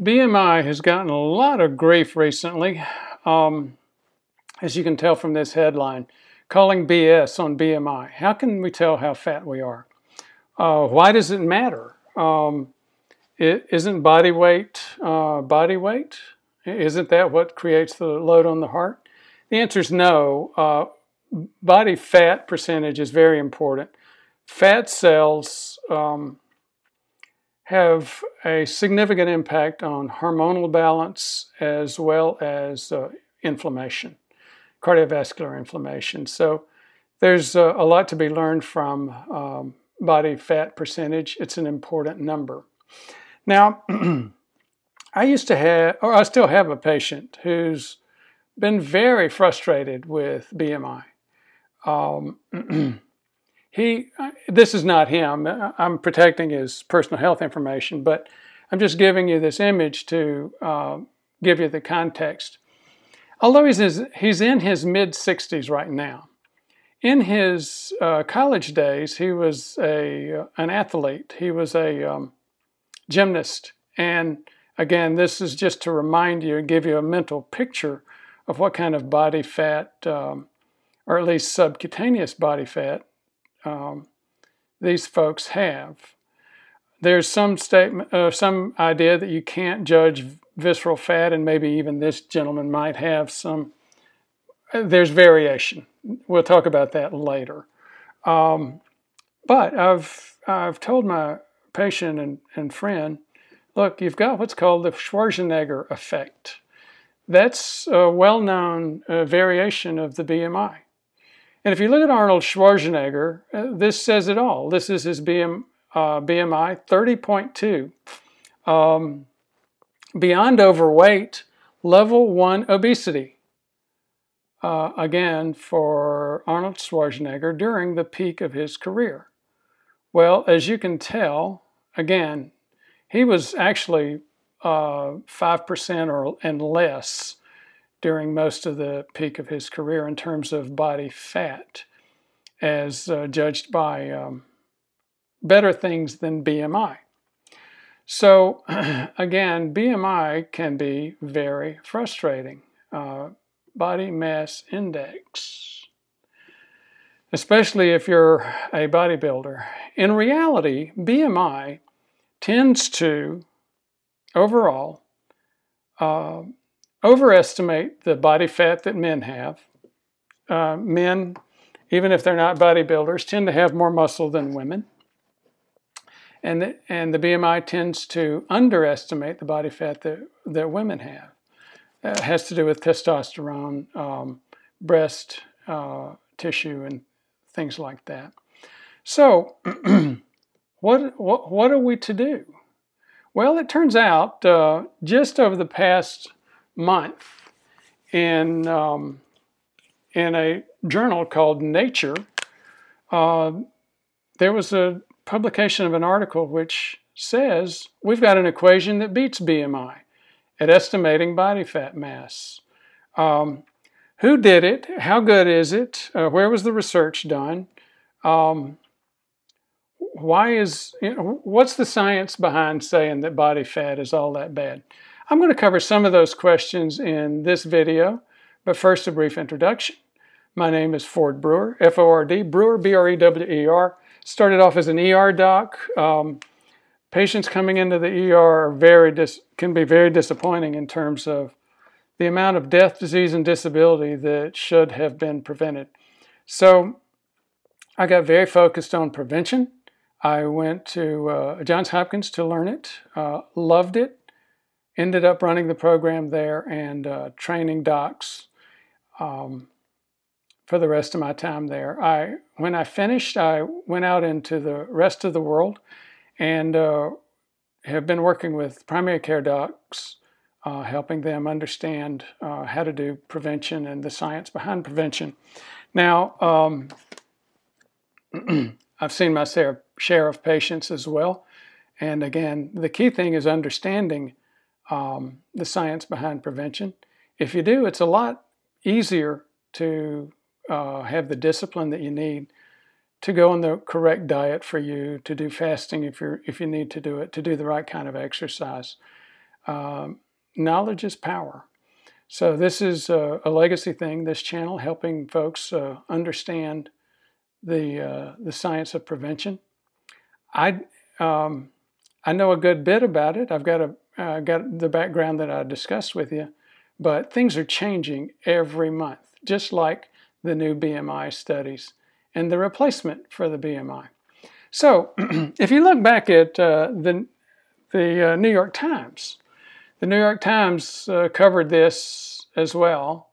BMI has gotten a lot of grief recently, um, as you can tell from this headline, calling BS on BMI. How can we tell how fat we are? Uh, why does it matter? Um, it, isn't body weight uh, body weight? Isn't that what creates the load on the heart? The answer is no. Uh, body fat percentage is very important. Fat cells um, have a significant impact on hormonal balance as well as uh, inflammation, cardiovascular inflammation. So there's uh, a lot to be learned from um, body fat percentage. It's an important number. Now, I used to have, or I still have a patient who's been very frustrated with BMI. Um, he, this is not him. I'm protecting his personal health information, but I'm just giving you this image to uh, give you the context. Although he's, he's in his mid 60s right now, in his uh, college days, he was a, uh, an athlete. He was a um, gymnast. And again, this is just to remind you and give you a mental picture of what kind of body fat, um, or at least subcutaneous body fat, um, these folks have. There's some statement, uh, some idea that you can't judge visceral fat, and maybe even this gentleman might have some. Uh, there's variation. We'll talk about that later. Um, but I've I've told my patient and, and friend, look, you've got what's called the Schwarzenegger effect. That's a well-known uh, variation of the BMI. And if you look at Arnold Schwarzenegger, uh, this says it all. This is his BM, uh, BMI, 30.2. Um, beyond overweight, level one obesity. Uh, again, for Arnold Schwarzenegger during the peak of his career. Well, as you can tell, again, he was actually uh, 5% or, and less during most of the peak of his career in terms of body fat, as uh, judged by um, better things than BMI. So, again, BMI can be very frustrating. Uh, body mass index, especially if you're a bodybuilder. In reality, BMI tends to, overall, uh, overestimate the body fat that men have. Uh, men, even if they're not bodybuilders, tend to have more muscle than women. And the, and the BMI tends to underestimate the body fat that, that women have. It has to do with testosterone, um, breast uh, tissue, and things like that. So, what, what, what are we to do? Well, it turns out uh, just over the past month in, um, in a journal called Nature, uh, there was a publication of an article which says we've got an equation that beats BMI at estimating body fat mass. Um, who did it? How good is it? Uh, where was the research done? Um, why is you know, what's the science behind saying that body fat is all that bad? I'm going to cover some of those questions in this video, but first a brief introduction. My name is Ford Brewer, F-O-R-D, Brewer, B-R-E-W-E-R. Started off as an ER doc. Um, patients coming into the ER very can be very disappointing in terms of the amount of death, disease, and disability that should have been prevented. So I got very focused on prevention. I went to uh, Johns Hopkins to learn it, uh, loved it, ended up running the program there and uh, training docs um, for the rest of my time there. I when I finished, I went out into the rest of the world and uh, have been working with primary care docs, uh, helping them understand uh, how to do prevention and the science behind prevention. Now, um, I've seen my share, share of patients as well. And again, the key thing is understanding um, the science behind prevention. If you do, it's a lot easier to uh, have the discipline that you need to go on the correct diet for you, to do fasting if you if you need to do it, to do the right kind of exercise. Um, knowledge is power. So this is a, a, legacy thing. This channel helping folks uh, understand the uh, the science of prevention. I um, I know a good bit about it. I've got a uh, got the background that I discussed with you, but things are changing every month, just like the new BMI studies and the replacement for the BMI. So, if you look back at uh, the the uh, New York Times, the New York Times uh, covered this as well.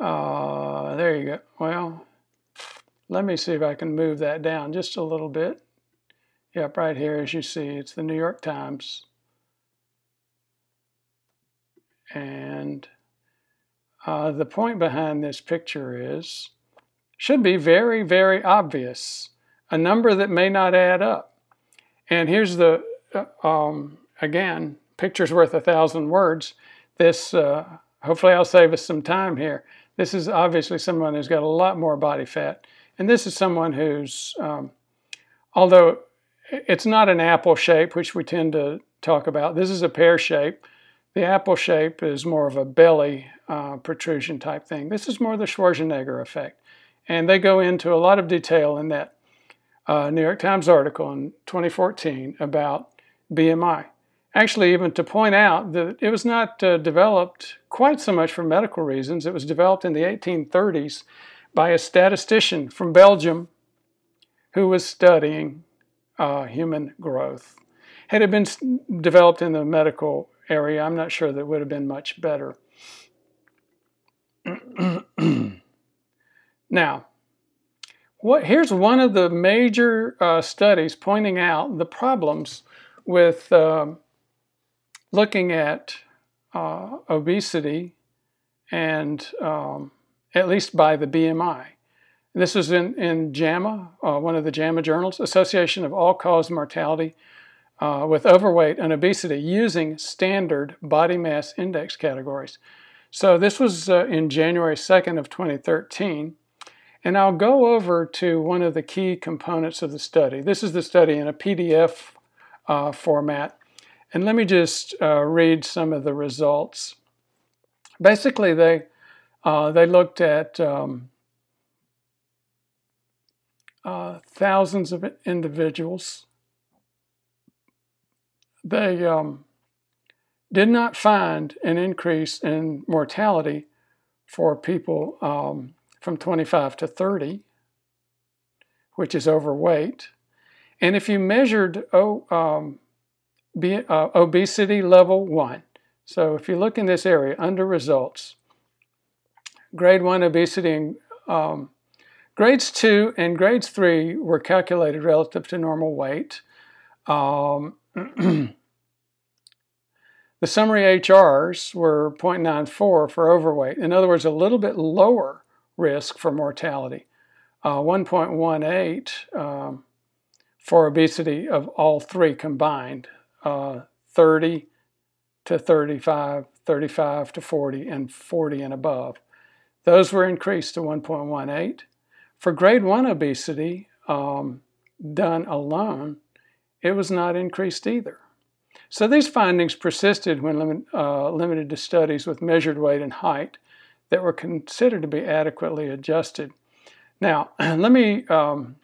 Uh, there you go. Well, let me see if I can move that down just a little bit. Yep, right here, as you see, it's the New York Times. And uh, the point behind this picture is, should be very, very obvious. A number that may not add up. And here's the, uh, um, again, picture's worth a thousand words. This, uh, hopefully I'll save us some time here. This is obviously someone who's got a lot more body fat. And this is someone who's, um, although it's not an apple shape, which we tend to talk about, this is a pear shape. The apple shape is more of a belly uh, protrusion type thing. This is more the Schwarzenegger effect. And they go into a lot of detail in that uh, New York Times article in 2014 about BMI. Actually, even to point out that it was not uh, developed quite so much for medical reasons. It was developed in the 1830s by a statistician from Belgium who was studying uh, human growth. Had it been developed in the medical area, I'm not sure that would have been much better. now, what, here's one of the major uh, studies pointing out the problems with uh, looking at uh, obesity and um, at least by the BMI. This is in, in JAMA, uh, one of the JAMA journals, Association of All-Cause Mortality uh, with Overweight and Obesity using standard body mass index categories. So this was uh, in January 2nd of 2013. And I'll go over to one of the key components of the study. This is the study in a PDF uh, format. And let me just uh, read some of the results. Basically, they, uh, they looked at um, uh, thousands of individuals. They um, did not find an increase in mortality for people um, from 25 to 30, which is overweight. And if you measured oh, um, uh, obesity level 1, so if you look in this area under results, grade 1 obesity um, Grades 2 and grades 3 were calculated relative to normal weight. Um, the summary HRs were 0.94 for overweight. In other words, a little bit lower risk for mortality. Uh, 1.18 um, for obesity of all three combined, uh, 30 to 35, 35 to 40, and 40 and above. Those were increased to 1.18. For grade 1 obesity um, done alone, it was not increased either. So these findings persisted when limit, uh, limited to studies with measured weight and height that were considered to be adequately adjusted. Now, let me um,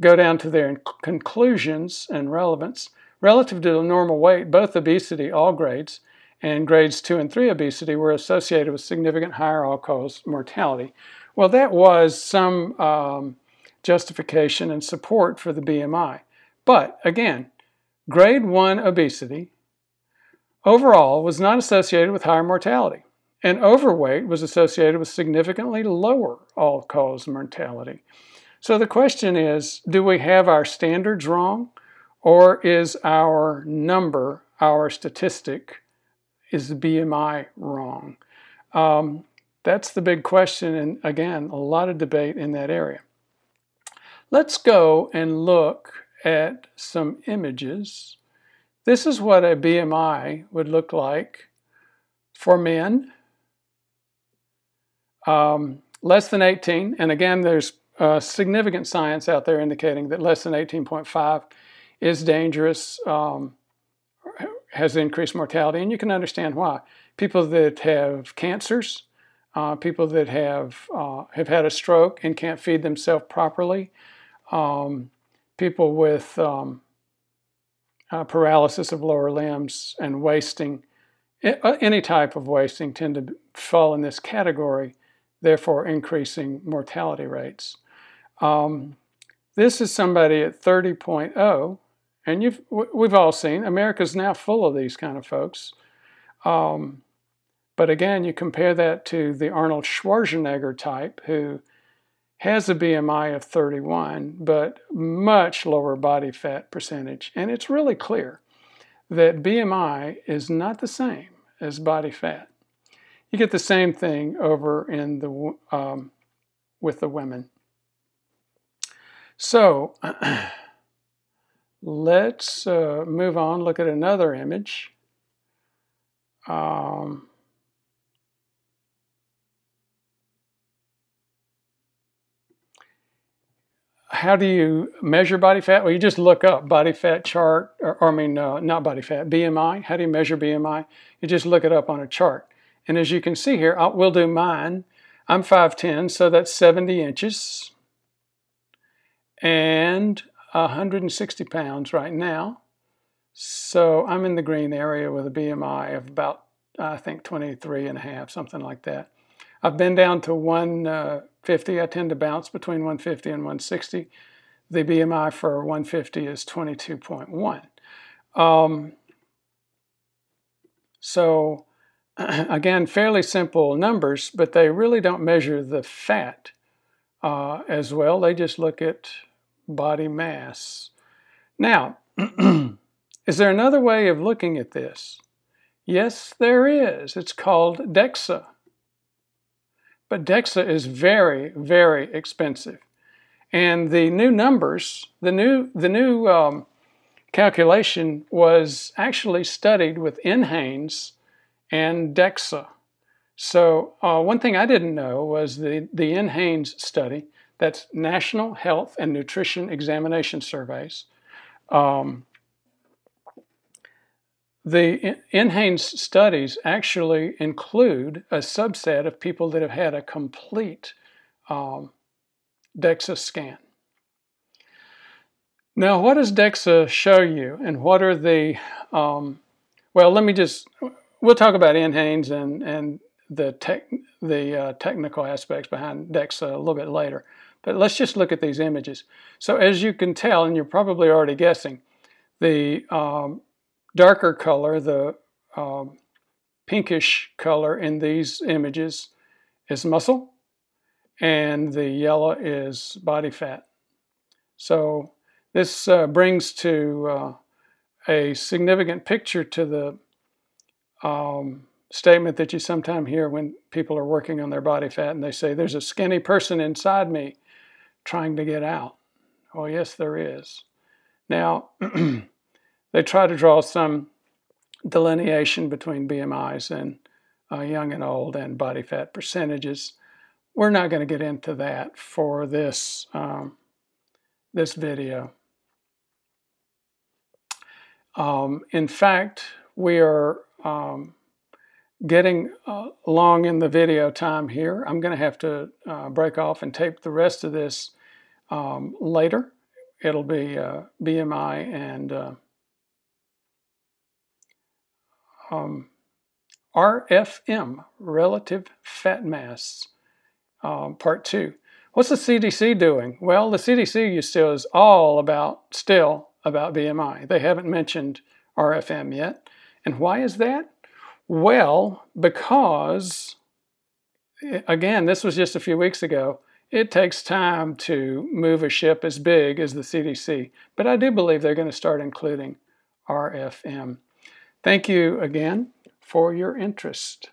go down to their conclusions and relevance. Relative to the normal weight, both obesity, all grades, and grades 2 and 3 obesity were associated with significant higher all-cause mortality. Well, that was some um, justification and support for the BMI. But again, grade 1 obesity overall was not associated with higher mortality, and overweight was associated with significantly lower all cause mortality. So the question is do we have our standards wrong, or is our number, our statistic, is the BMI wrong? Um, that's the big question, and again, a lot of debate in that area. Let's go and look at some images. This is what a BMI would look like for men. Um, less than 18, and again, there's uh, significant science out there indicating that less than 18.5 is dangerous. Um, has increased mortality, and you can understand why. People that have cancers, uh, people that have uh, have had a stroke and can't feed themselves properly, um, people with um, uh, paralysis of lower limbs and wasting, any type of wasting, tend to fall in this category, therefore increasing mortality rates. Um, this is somebody at 30.0, and you've, we've all seen, America's now full of these kind of folks. Um, but again, you compare that to the Arnold Schwarzenegger type, who has a BMI of 31, but much lower body fat percentage. And it's really clear that BMI is not the same as body fat. You get the same thing over in the um, with the women. So let's uh, move on. Look at another image. Um, how do you measure body fat? Well, you just look up body fat chart, or, or I mean, uh, not body fat, BMI. How do you measure BMI? You just look it up on a chart. And as you can see here, I'll, we'll do mine. I'm 5'10", so that's 70 inches. And 160 pounds right now. So I'm in the green area with a BMI of about, I think, 23 and a half, something like that. I've been down to 150. I tend to bounce between 150 and 160. The BMI for 150 is 22.1. Um, so again, fairly simple numbers, but they really don't measure the fat uh, as well. They just look at body mass. Now, is there another way of looking at this? Yes, there is. It's called DEXA. But DEXA is very, very expensive. And the new numbers, the new, the new um, calculation was actually studied with NHANES and DEXA. So uh, one thing I didn't know was the, the NHANES study, that's National Health and Nutrition Examination Surveys, um, the NHANES studies actually include a subset of people that have had a complete um, DEXA scan. Now, what does DEXA show you, and what are the, um, well, let me just, we'll talk about NHANES and, and the, tech, the uh, technical aspects behind DEXA a little bit later. But let's just look at these images. So as you can tell, and you're probably already guessing, the um, darker color, the um, pinkish color in these images is muscle, and the yellow is body fat. So this uh, brings to uh, a significant picture to the um, statement that you sometimes hear when people are working on their body fat and they say, There's a skinny person inside me trying to get out. Oh, yes, there is. Now, they try to draw some delineation between BMIs and uh, young and old and body fat percentages. We're not going to get into that for this, um, this video. Um, in fact, we are um, getting uh, long in the video time here. I'm going to have to uh, break off and tape the rest of this um, later. It'll be uh, BMI and uh, um, RFM, relative fat mass, um, part two. What's the CDC doing? Well, the CDC still is all about, still about BMI. They haven't mentioned RFM yet. And why is that? Well, because, again, this was just a few weeks ago, it takes time to move a ship as big as the CDC. But I do believe they're going to start including RFM. Thank you again for your interest.